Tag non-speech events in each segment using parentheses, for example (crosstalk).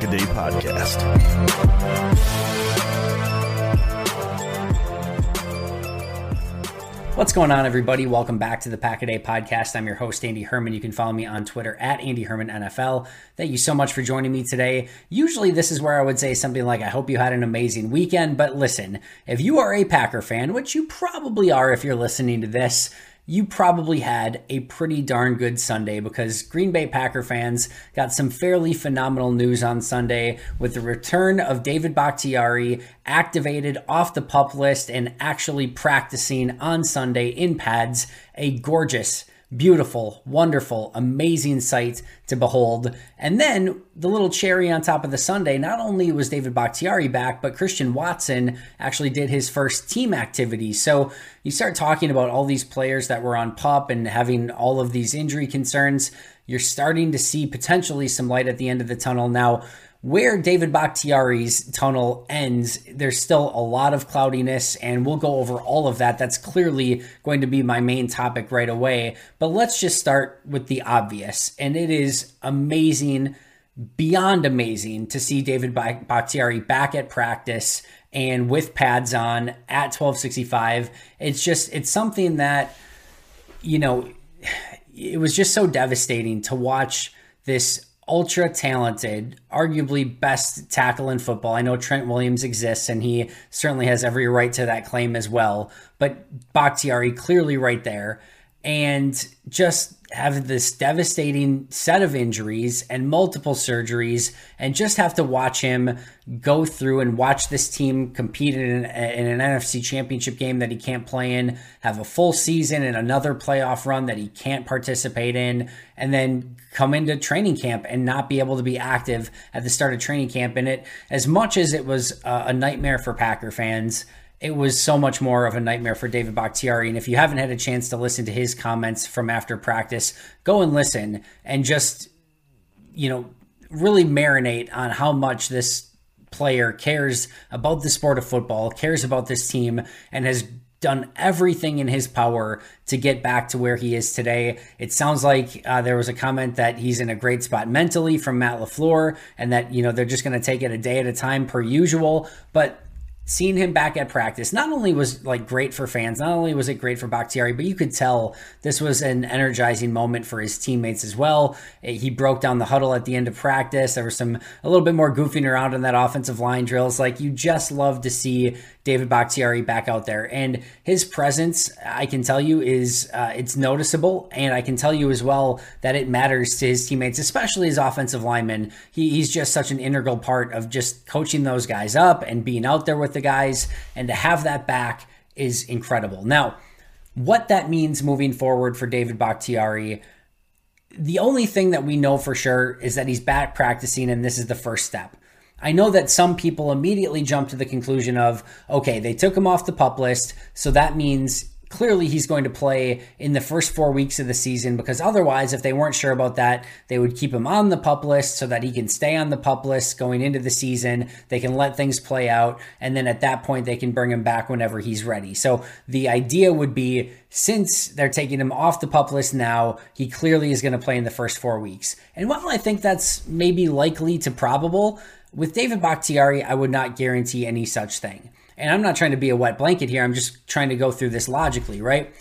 This is the Pack a Day Podcast. What's going on, everybody? Welcome back to the Pack a Day podcast. I'm your host, Andy Herman. You can follow me on Twitter at Andy Herman NFL. Thank you so much for joining me today. Usually, this is where I would say something like, I hope you had an amazing weekend. But listen, if you are a Packer fan, which you probably are if you're listening to this, you probably had a pretty darn good Sunday because Green Bay Packer fans got some fairly phenomenal news on Sunday with the return of David Bakhtiari activated off the pup list and actually practicing on Sunday in pads. A gorgeous beautiful, wonderful, amazing sight to behold. And then the little cherry on top of the Sunday, not only was David Bakhtiari back, but Christian Watson actually did his first team activity. So you start talking about all these players that were on pup and having all of these injury concerns. You're starting to see potentially some light at the end of the tunnel. Now, where David Bakhtiari's tunnel ends, there's still a lot of cloudiness, and we'll go over all of that. That's clearly going to be my main topic right away. But let's just start with the obvious, and it is amazing, beyond amazing, to see David Bakhtiari back at practice and with pads on at 1265. It's just, it's something that, you know, it was just so devastating to watch this ultra talented, arguably best tackle in football. I know Trent Williams exists and he certainly has every right to that claim as well, but Bakhtiari clearly right there. And just have this devastating set of injuries and multiple surgeries and just have to watch him go through and watch this team compete in an, in an, NFC championship game that he can't play in, have a full season and another playoff run that he can't participate in, and then come into training camp and not be able to be active at the start of training camp. And it, as much as it was a nightmare for Packer fans, it was so much more of a nightmare for David Bakhtiari. And if you haven't had a chance to listen to his comments from after practice, go and listen and just, you know, really marinate on how much this player cares about the sport of football, cares about this team, and has done everything in his power to get back to where he is today. It sounds like uh, there was a comment that he's in a great spot mentally from Matt LaFleur and that, you know, they're just going to take it a day at a time per usual. But seeing him back at practice not only was like great for fans, not only was it great for Bakhtiari, but you could tell this was an energizing moment for his teammates as well. Eh, he broke down the huddle at the end of practice. There was some a little bit more goofing around in that offensive line drills. Like you just love to see David Bakhtiari back out there. And his presence, I can tell you, is uh, it's noticeable. And I can tell you as well that it matters to his teammates, especially his offensive linemen. He, he's just such an integral part of just coaching those guys up and being out there with the guys. And to have that back is incredible. Now, what that means moving forward for David Bakhtiari the only thing that we know for sure is that he's back practicing and this is the first step. I know that some people immediately jump to the conclusion of, okay, they took him off the pup list, so that means clearly he's going to play in the first four weeks of the season because otherwise, if they weren't sure about that, they would keep him on the pup list so that he can stay on the pup list going into the season. They can let things play out. And then at that point, they can bring him back whenever he's ready. So the idea would be since they're taking him off the pup list now, he clearly is going to play in the first four weeks. And while I think that's maybe likely to probable, with David Bakhtiari, I would not guarantee any such thing and I'm not trying to be a wet blanket here, I'm just trying to go through this logically, right?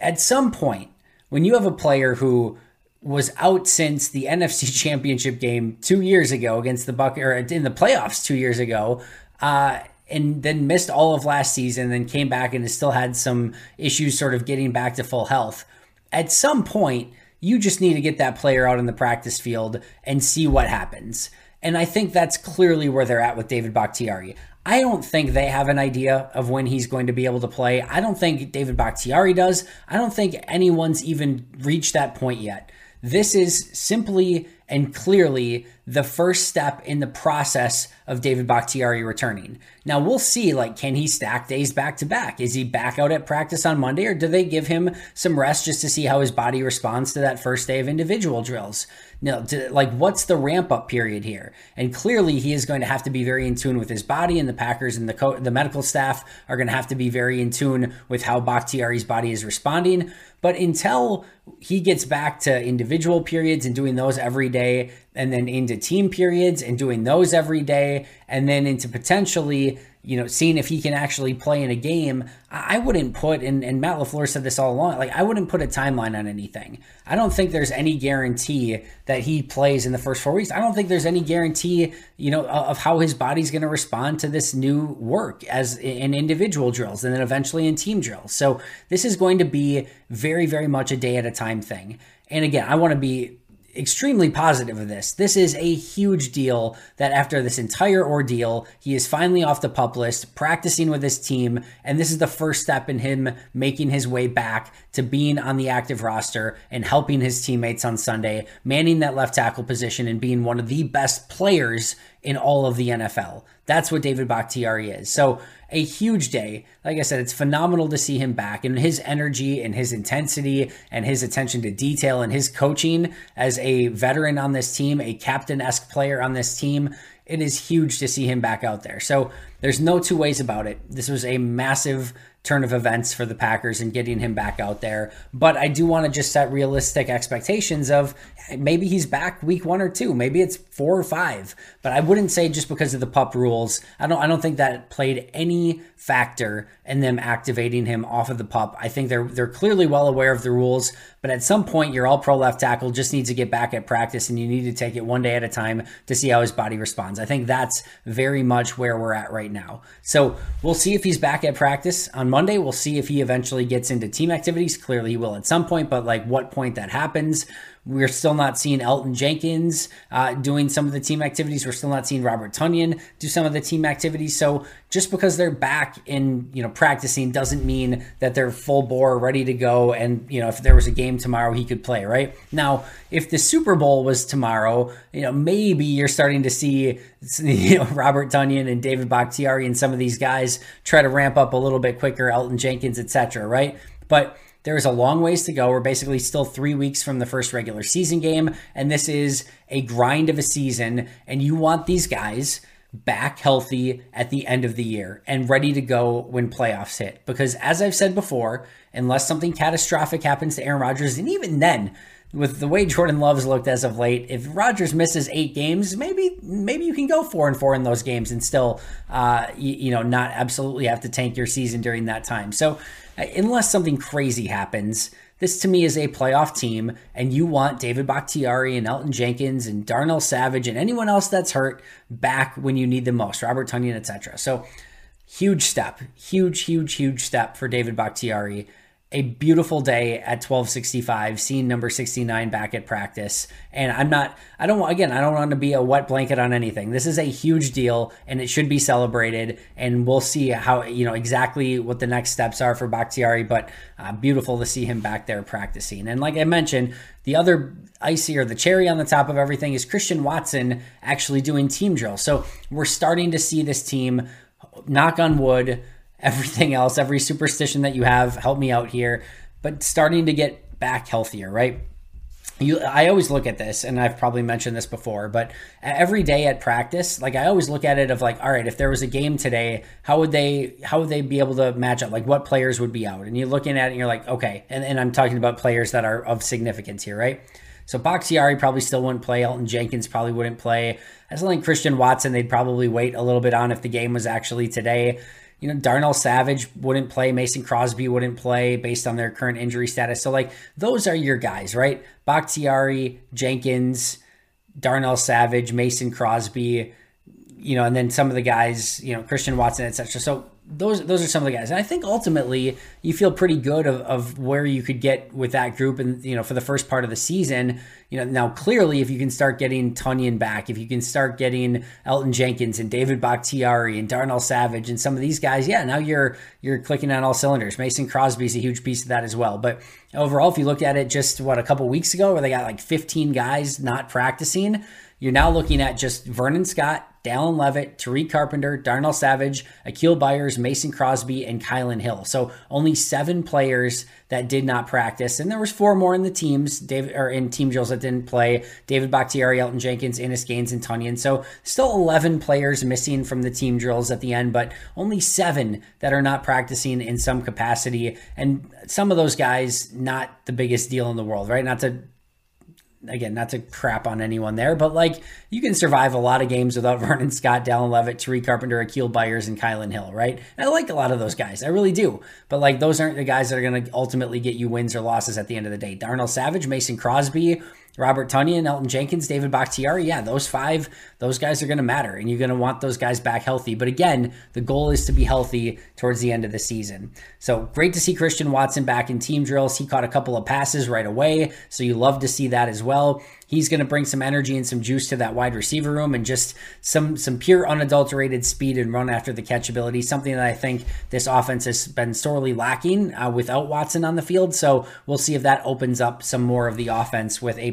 At some point, when you have a player who was out since the (laughs) NFC Championship game two years ago against the Buck or in the playoffs two years ago, uh, and then missed all of last season, then came back and still had some issues sort of getting back to full health. At some point, you just need to get that player out in the practice field and see what happens. And I think that's clearly where they're at with David Bakhtiari. I don't think they have an idea of when he's going to be able to play. I don't think David Bakhtiari does. I don't think anyone's even reached that point yet. This is simply and clearly the first step in the process of David Bakhtiari returning. Now we'll see, like, can he stack days back to back? Is he back out at practice on Monday, or do they give him some rest just to see how his body responds to that first day of individual drills? Now, to, like, what's the ramp up period here? And clearly, he is going to have to be very in tune with his body, and the Packers and the co- the medical staff are going to have to be very in tune with how Bakhtiari's body is responding. But until he gets back to individual periods and doing those every day, and then into team periods and doing those every day, and then into potentially you know, seeing if he can actually play in a game, I wouldn't put, and, and Matt LaFleur said this all along, like, I wouldn't put a timeline on anything. I don't think there's any guarantee that he plays in the first four weeks. I don't think there's any guarantee, you know, of how his body's going to respond to this new work as in individual drills and then eventually in team drills. So this is going to be very, very much a day at a time thing. And again, I want to be extremely positive of this. This is a huge deal that after this entire ordeal, he is finally off the pup list, practicing with his team, and this is the first step in him making his way back to being on the active roster and helping his teammates on Sunday, manning that left tackle position and being one of the best players in all of the NFL. That's what David Bakhtiari is. So a huge day. Like I said, it's phenomenal to see him back and his energy and his intensity and his attention to detail and his coaching as a veteran on this team, a captain esque player on this team. It is huge to see him back out there. So there's no two ways about it. This was a massive turn of events for the Packers and getting him back out there. But I do want to just set realistic expectations of maybe he's back week one or two, maybe it's four or five. But I wouldn't say just because of the pup rules. I don't I don't think that played any factor in them activating him off of the pup. I think they're they're clearly well aware of the rules, but at some point your all pro left tackle just needs to get back at practice and you need to take it one day at a time to see how his body responds. I think that's very much where we're at right now. So we'll see if he's back at practice on Monday. We'll see if he eventually gets into team activities. Clearly he will at some point, but like what point that happens. We're still not seeing Elgton Jenkins uh, doing some of the team activities. We're still not seeing Robert Tonyan do some of the team activities. So just because they're back in you know practicing doesn't mean that they're full bore, ready to go. And you know if there was a game tomorrow, he could play. Right now, if the Super Bowl was tomorrow, you know maybe you're starting to see (laughs) you know Robert Tonyan and David Bakhtiari and some of these guys try to ramp up a little bit quicker, Elgton Jenkins, etc. Right, but there is a long ways to go. We're basically still three weeks from the first regular season game, and this is a grind of a season. And you want these guys back healthy at the end of the year and ready to go when playoffs hit. Because as I've said before, unless something catastrophic happens to Aaron Rodgers, and even then, with the way Jordan Love's looked as of late, if Rodgers misses eight games, maybe maybe you can go four and four in those games and still, uh, you, you know, not absolutely have to tank your season during that time. So unless something crazy happens, this to me is a playoff team, and you want David Bakhtiari and Elgton Jenkins and Darnell Savage and anyone else that's hurt back when you need them most, Robert Tonyan, etc. So huge step, huge, huge, huge step for David Bakhtiari a beautiful day at 1265 seeing number 69 back at practice. And i'm not i don't again i don't want to be a wet blanket on anything. This is a huge deal and it should be celebrated and we'll see how you know exactly what the next steps are for bakhtiari but uh, beautiful to see him back there practicing. And like i mentioned the other icy or the cherry on the top of everything is christian watson actually doing team drill so we're starting to see this team knock on wood everything else, every superstition that you have, help me out here, but starting to get back healthier, right? You, I always look at this, and I've probably mentioned this before, but every day at practice, like I always look at it of like, all right, if there was a game today, how would they, how would they be able to match up? Like, what players would be out? And you're looking at it, and you're like, okay, and, and I'm talking about players that are of significance here, right? So Bakhtiari probably still wouldn't play. Elgton Jenkins probably wouldn't play. I still think Christian Watson they'd probably wait a little bit on if the game was actually today. You know, Darnell Savage wouldn't play. Mason Crosby wouldn't play based on their current injury status. So, like, those are your guys, right? Bakhtiari, Jenkins, Darnell Savage, Mason Crosby, you know, and then some of the guys, you know, Christian Watson, etc. So those those are some of the guys. And I think ultimately you feel pretty good of, of where you could get with that group and you know for the first part of the season. You know, now clearly if you can start getting Tonyan back, if you can start getting Elgton Jenkins and David Bakhtiari and Darnell Savage and some of these guys, yeah, now you're you're clicking on all cylinders. Mason Crosby is a huge piece of that as well. But overall, if you look at it just what a couple weeks ago where they got like 15 guys not practicing, you're now looking at just Vernon Scott, Dallin Leavitt, Tariq Carpenter, Darnell Savage, Akial Byers, Mason Crosby, and Kylin Hill. So only seven players that did not practice, and there was four more in the teams, David or in team drills that didn't play. David Bakhtiari, Elgton Jenkins, Innis Gaines, and Tonyan. So still 11 players missing from the team drills at the end, but only seven that are not practicing in some capacity, and some of those guys not the biggest deal in the world, right? Not to again, not to crap on anyone there, but like you can survive a lot of games without (laughs) Vernon Scott, Dallin Leavitt, Tariq Carpenter, Akial Byers, and Kylin Hill, right? And I like a lot of those guys. I really do. But like those aren't the guys that are going to ultimately get you wins or losses at the end of the day. Darnell Savage, Mason Crosby, Robert Tonyan, Elgton Jenkins, David Bakhtiari, yeah, those five, those guys are going to matter, and you're going to want those guys back healthy. But again, the goal is to be healthy towards the end of the season. So great to see Christian Watson back in team drills. He caught a couple of passes right away, so you love to see that as well. He's going to bring some energy and some juice to that wide receiver room and just some some pure unadulterated speed and run after the catch ability, something that I think this offense has been sorely lacking uh, without Watson on the field. So we'll see if that opens up some more of the offense with a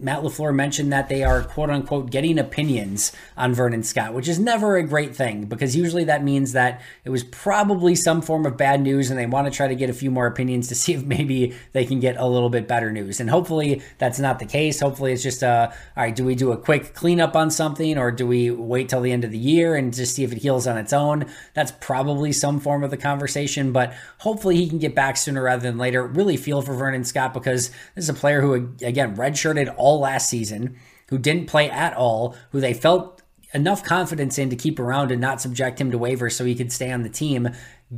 Matt LaFleur mentioned that they are quote unquote getting opinions on Vernon Scott, which is never a great thing because usually that means that it was probably some form of bad news and they want to try to get a few more opinions to (laughs) see if maybe they can get a little bit better news. And hopefully that's not the case. Hopefully it's just a, all right, do we do a quick cleanup on something or do we wait till the end of the year and just see if it heals on its own? That's probably some form of the conversation, but hopefully he can get back sooner rather than later. Really feel for Vernon Scott because this is a player who, again, redshirted all last season, who didn't play at all, who they felt enough confidence in to keep around and not subject him to waivers so he could stay on the team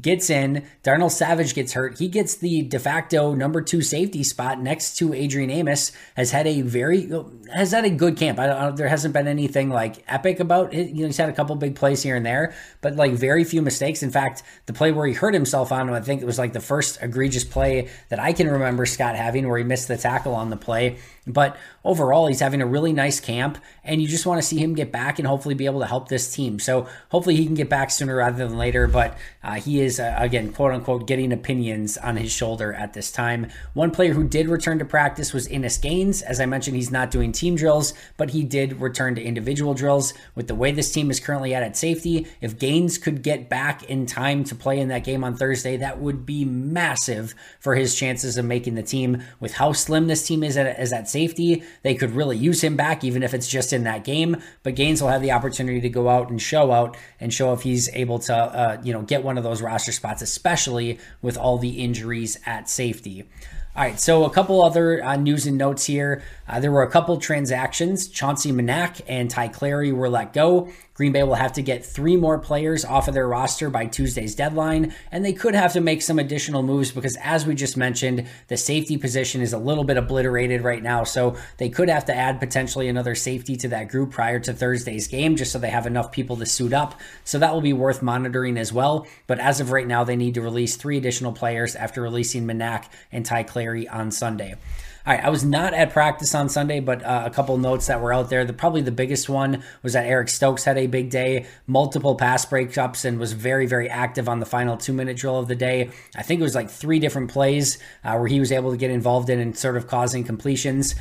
gets in. Darnell Savage gets hurt. He gets the de facto number two safety spot next to Adrian Amos. Has had a very has had a good camp. I don't, there hasn't been anything like epic about it. You know, he's had a couple big plays here and there, but like very few mistakes. In fact, the play where he hurt himself on, I think it was like the first egregious play that I can remember Scott having, where he missed the tackle on the play. But overall, he's having a really nice camp, and you just want to see him get back and hopefully be able to help this team. So hopefully he can get back sooner rather than later. But uh, he is, uh, again, quote unquote, getting opinions on his shoulder at this time. One player who did return to practice was Innis Gaines. As I mentioned, he's not doing team drills, but he did return to individual drills. With the way this team is currently at at safety, if Gaines could get back in time to play in that game on Thursday, that would be massive for his chances of making the team. With how slim this team is at, as at safety, they could really use him back, even if it's just in that game. But Gaines will have the opportunity to go out and show out and show if he's able to, uh, you know, get one of those roster spots, especially with all the injuries at safety. All right, so a couple other uh, news and notes here. Uh, there were a couple transactions. Chauncey Manac and Ty Clary were let go. Green Bay will have to get three more players off of their roster by Tuesday's deadline, and they could have to make some additional moves because, as we just mentioned, the safety position is a little bit obliterated right now. So they could have to add potentially another safety to that group prior to Thursday's game just so they have enough people to suit up. So that will be worth monitoring as well. But as of right now, they need to release three additional players after releasing Manac and Ty Clary on Sunday. All right, I was not at practice on Sunday, but uh, a couple notes that were out there. The probably the biggest one was that Eric Stokes had a big day, multiple pass breakups, and was very very active on the final two minute drill of the day. I think it was like three different plays uh, where he was able to get involved in and sort of causing completions.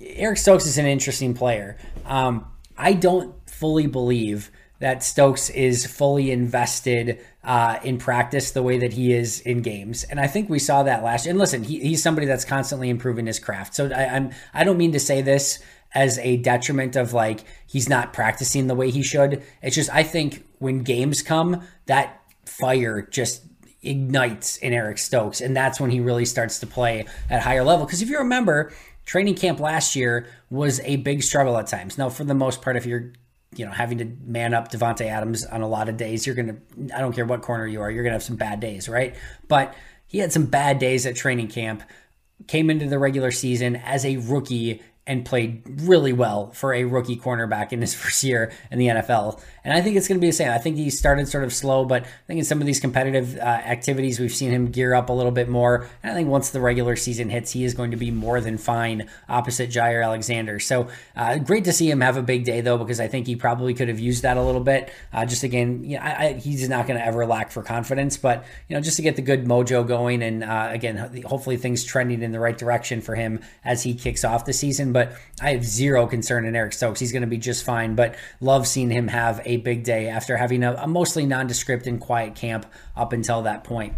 Eric Stokes is an interesting player. Um, I don't fully believe that Stokes is fully invested uh, in practice the way that he is in games, and I think we saw that last year. And listen, he, he's somebody that's constantly improving his craft. So I, I'm I don't mean to say this as a detriment of like he's not practicing the way he should. It's just I think when games come, that fire just ignites in Eric Stokes, and that's when he really starts to play at higher level. Because if you remember, training camp last year was a big struggle at times. Now, for the most part, if you're you know, having to man up Davante Adams on a lot of days, you're going to, I don't care what corner you are, you're going to have some bad days, right? But he had some bad days at training camp, came into the regular season as a rookie and played really well for a rookie cornerback in his (laughs) first year in the NFL. And I think it's going to be the same. I think he started sort of slow, but I think in some of these competitive uh, activities, we've seen him gear up a little bit more. And I think once the regular season hits, he is going to be more than fine opposite Jaire Alexander. So uh, great to see him have a big day, though, because I think he probably could have used that a little bit. Uh, just again, you know, I, I, he's not going to ever lack for confidence, but you know, just to get the good mojo going, and uh, again, hopefully things trending in the right direction for him as he kicks off the season. But I have zero concern in Eric Stokes. He's going to be just fine. But love seeing him have a big day after having a, a mostly nondescript and quiet camp up until that point.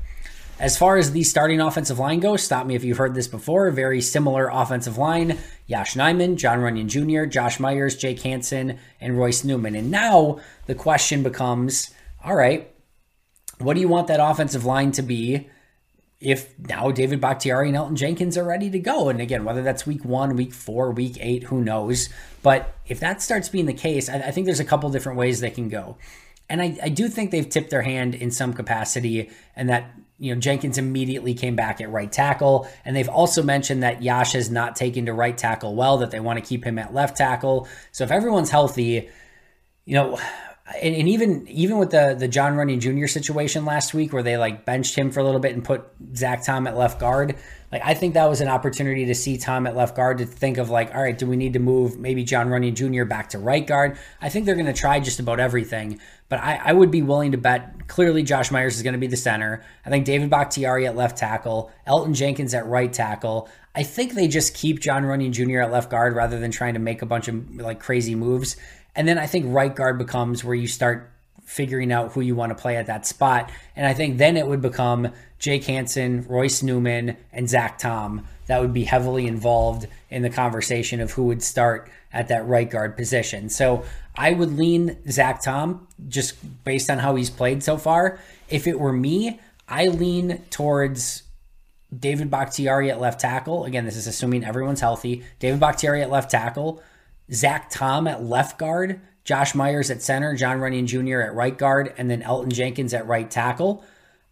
As far as the starting offensive line goes, stop me if you've heard this before. Very similar offensive line. Yosh Nijman, Jon Runyan Jr., Josh Myers, Jake Hanson, and Royce Newman. And now the question becomes all right, what do you want that offensive line to be if now David Bakhtiari and Elgton Jenkins are ready to go. And again, whether that's week one, week four, week eight, who knows? But if that starts being the case, I, I think there's a couple different ways they can go. And I, I do think they've tipped their hand in some capacity and that you know Jenkins immediately came back at right tackle and they've also mentioned that Yosh has not taken to right tackle well that they want to keep him at left tackle. So if everyone's healthy, you know, and, and, even even with the the Jon Runyan Jr. situation last week, where they like benched him for a little bit and put Zach Tom at left guard, like I think that was an opportunity to see Tom at left guard to think of like, all right, do we need to move maybe Jon Runyan Jr. back to right guard? I think they're going to try just about everything, but I, I would be willing to bet clearly Josh Myers is going to be the center. I think David Bakhtiari at left tackle, Elgton Jenkins at right tackle. I think they just keep Jon Runyan Jr. at left guard rather than trying to make a bunch of like crazy moves. And then I think right guard becomes where you start figuring out who you want to play at that spot. And I think then it would become Jake Hanson, Royce Newman, and Zach Tom that would be heavily involved in the conversation of who would start at that right guard position. So I would lean Zach Tom just based on how he's played so far. If it were me, I lean towards David Bakhtiari at left tackle. Again, this is assuming everyone's healthy. David Bakhtiari at left tackle. Zach Tom at left guard, Josh Myers at center, Jon Runyan Jr. at right guard, and then Elgton Jenkins at right tackle.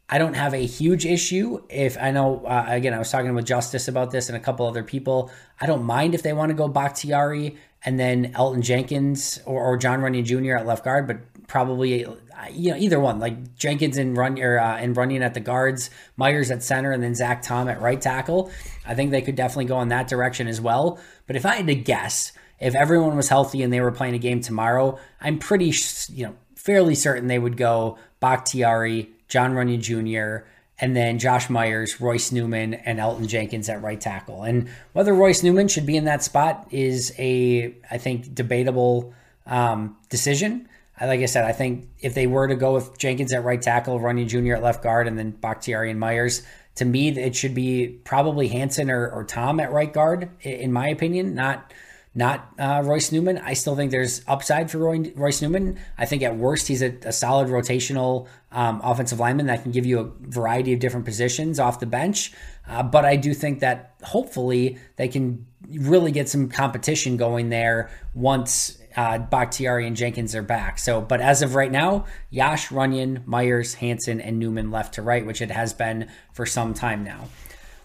I don't have a huge issue if I know, uh, again, I was talking with Justice about this and a couple other people. I don't mind if they want to go Bakhtiari and then Elgton Jenkins or, or Jon Runyan Jr. at left guard, but probably you know either one like Jenkins and run or uh, and Runyan at the guards, Myers at center, and then Zach Tom at right tackle. I think they could definitely go in that direction as well. But if I had to guess, if everyone was healthy and they were playing a game tomorrow, I'm pretty, you know, fairly certain they would go Bakhtiari, Jon Runyan Jr., and then Josh Myers, Royce Newman, and Elgton Jenkins at right tackle. And whether Royce Newman should be in that spot is a, I think, debatable um, decision. Like I said, I think if they were to go with Jenkins at right tackle, Runyan Jr. at left guard, and then Bakhtiari and Myers, to me, it should be probably Hanson or, or Tom at right guard, in my opinion, not not uh, Royce Newman. I still think there's upside for Roy, Royce Newman. I think at worst he's a, a solid rotational um, offensive lineman that can give you a variety of different positions off the bench. Uh, but I do think that hopefully they can really get some competition going there once uh, Bakhtiari and Jenkins are back. So, but as of right now, Yosh, Runyan, Myers, Hanson, and Newman left to right, which it has been for some time now.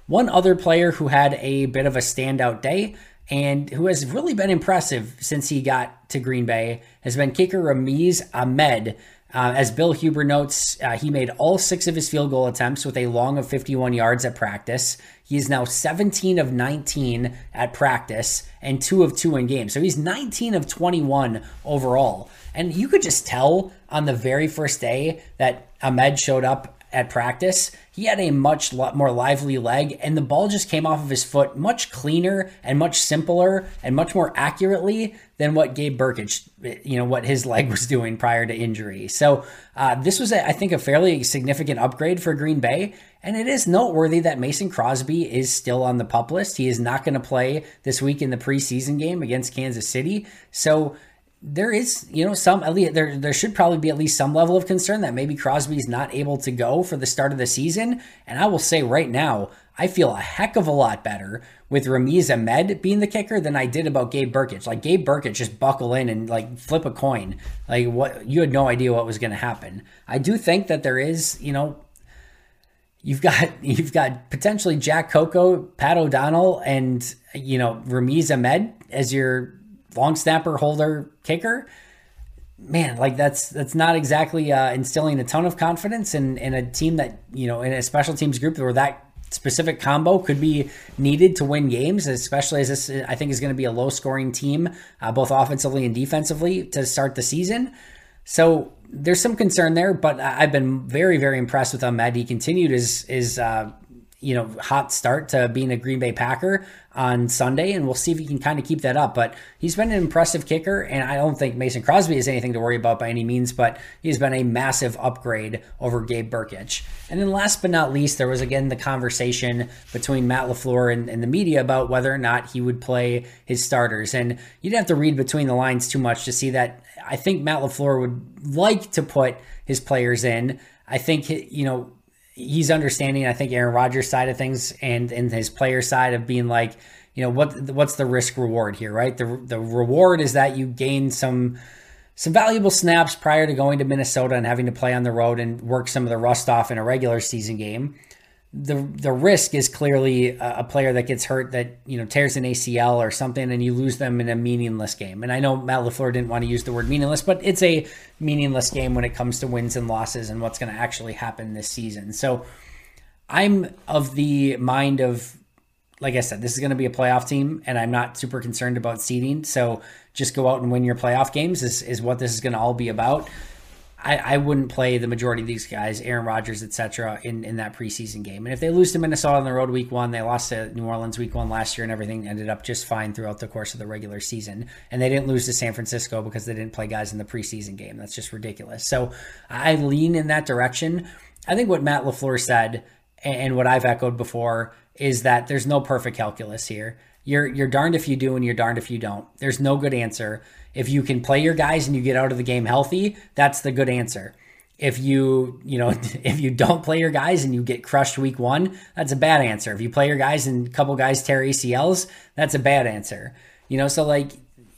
One other player who had a bit of a standout day and who has really been impressive since he got to Green Bay has been kicker Ramiz Ahmed. Uh, as Bill Huber notes, uh, he made all six of his field goal attempts with a long of 51 yards at practice. He is now 17 of 19 at practice and two of two in games. So he's 19 of 21 overall. And you could just tell on the very first day that Ahmed showed up at practice, he had a much more lively leg, and the ball just came off of his foot much cleaner and much simpler and much more accurately than what Gabe Brkic, you know, what his (laughs) leg was doing prior to injury. So uh, this was, a, I think, a fairly significant upgrade for Green Bay. And it is noteworthy that Mason Crosby is still on the pup list. He is not going to play this week in the preseason game against Kansas City. So there is, you know, some at least there there should probably be at least some level of concern that maybe Crosby's not able to go for the start of the season. And I will say right now, I feel a heck of a lot better with Ramiz Ahmed being the kicker than I did about Gabe Brkic. Like Gabe Brkic just buckle in and like flip a coin. Like what you had no idea what was going to happen. I do think that there is, you know, you've got (laughs) you've got potentially Jack Coco, Pat O'Donnell, and you know Ramiz Ahmed as your long snapper, holder, kicker, man, like that's that's not exactly uh, instilling a ton of confidence in in a team that you know in a special teams group where that specific combo could be needed to win games, especially as this I think is going to be a low scoring team, uh, both offensively and defensively to start the season. So there's some concern there, but I've been very very impressed with Ahmed. He continued his his uh, you know hot start to being a Green Bay Packer on Sunday, and we'll see if he can kind of keep that up. But he's been an impressive kicker, and I don't think Mason Crosby is anything to worry about by any means. But he's been a massive upgrade over Gabe Brkic. And then last but not least, there was again the conversation between Matt LaFleur and, and the media about whether or not he would play his starters. And you didn't have to read between the lines too much to see that. I think Matt LaFleur would like to put his players in. I think you know he's understanding, I think, Aaron Rodgers' side of things and and his player side of being like, you know, what what's the risk reward here, right? The the reward is that you gain some some valuable snaps prior to going to Minnesota and having to play on the road and work some of the rust off in a regular season game. The the risk is clearly a, a, player that gets hurt that you know tears an ACL or something, and you lose them in a meaningless game. And I know Matt LaFleur didn't want to use the word meaningless, but it's a meaningless game when it comes to wins and losses and what's going to actually happen this season. So I'm of the mind of like I said, this is going to be a playoff team, and I'm not super concerned about seeding. So just go out and win your playoff games is, is what this is going to all be about. I, I wouldn't play the majority of these guys, Aaron Rodgers, etc., in, in that preseason game. And if they lose to Minnesota on the road week one, they lost to New Orleans week one last year, and everything ended up just fine throughout the course of the regular season. And they didn't lose to San Francisco because they didn't play guys in the preseason game. That's just ridiculous. So I lean in that direction. I think what Matt LaFleur said and what I've echoed before is that there's no perfect calculus here. You're you're darned if you do and you're darned if you don't. There's no good answer. If you can play your guys and you get out of the game healthy, that's the good answer. If you, you know, (laughs) if you don't play your guys and you get crushed week 1, that's a bad answer. If you play your guys and a couple guys tear ACLs, that's a bad answer. You know, so like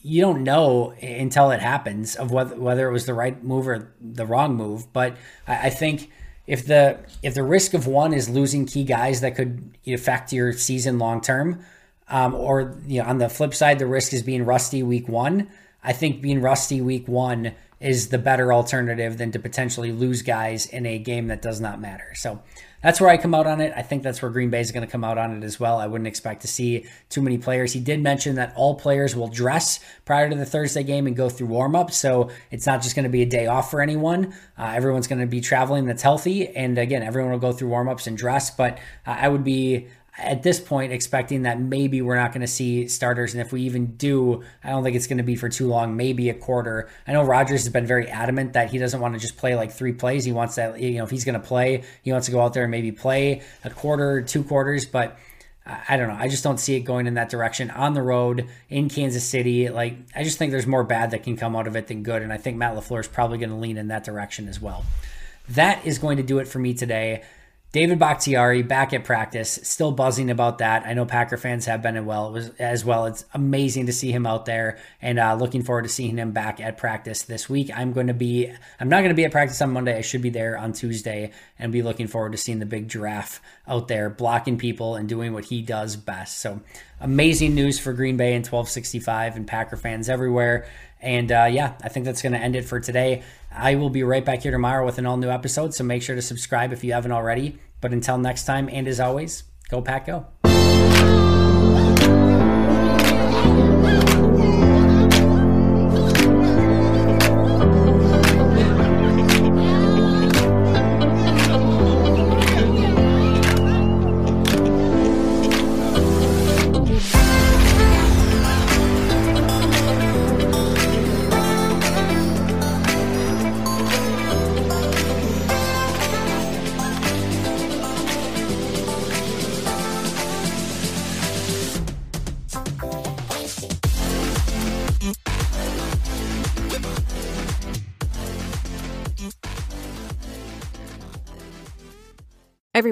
you don't know until it happens of whether whether it was the right move or the wrong move. But I, I think if the if the risk of one is losing key guys that could affect your season long term, um, or you know, on the flip side, the risk is being rusty week one. I think being rusty week one is the better alternative than to potentially lose guys in a game that does not matter. So that's where I come out on it. I think that's where Green Bay is going to come out on it as well. I wouldn't expect to see too many players. He did mention that all players will dress prior to the Thursday game and go through warm up. So it's not just going to be a day off for anyone. Uh, everyone's going to be traveling that's healthy. And again, everyone will go through warm ups and dress. But uh, I would be at this point expecting that maybe we're not going to see starters. And if we even do, I don't think it's going to be for too long, maybe a quarter. I know Rodgers has been very adamant that he doesn't want to just play like three plays. He wants that, you know, if he's going to play, he wants to go out there and maybe play a quarter, two quarters. But I don't know. I just don't see it going in that direction on the road in Kansas City. Like, I just think there's more bad that can come out of it than good. And I think Matt LaFleur is probably going to lean in that direction as well. That is going to do it for me today. David Bakhtiari back at practice, still buzzing about that. I know Packer fans have been as well. As well. It's amazing to see him out there, and uh, looking forward to seeing him back at practice this week. I'm going to be. I'm not going to be at practice on Monday. I should be there on Tuesday, and be looking forward to seeing the big giraffe out there blocking people and doing what he does best. So amazing news for Green Bay and 1265 and Packer fans everywhere. And uh, yeah, I think that's going to end it for today. I will be right back here tomorrow with an all new episode, so make sure to subscribe if you haven't already. But until next time, and as always, go Pack Go.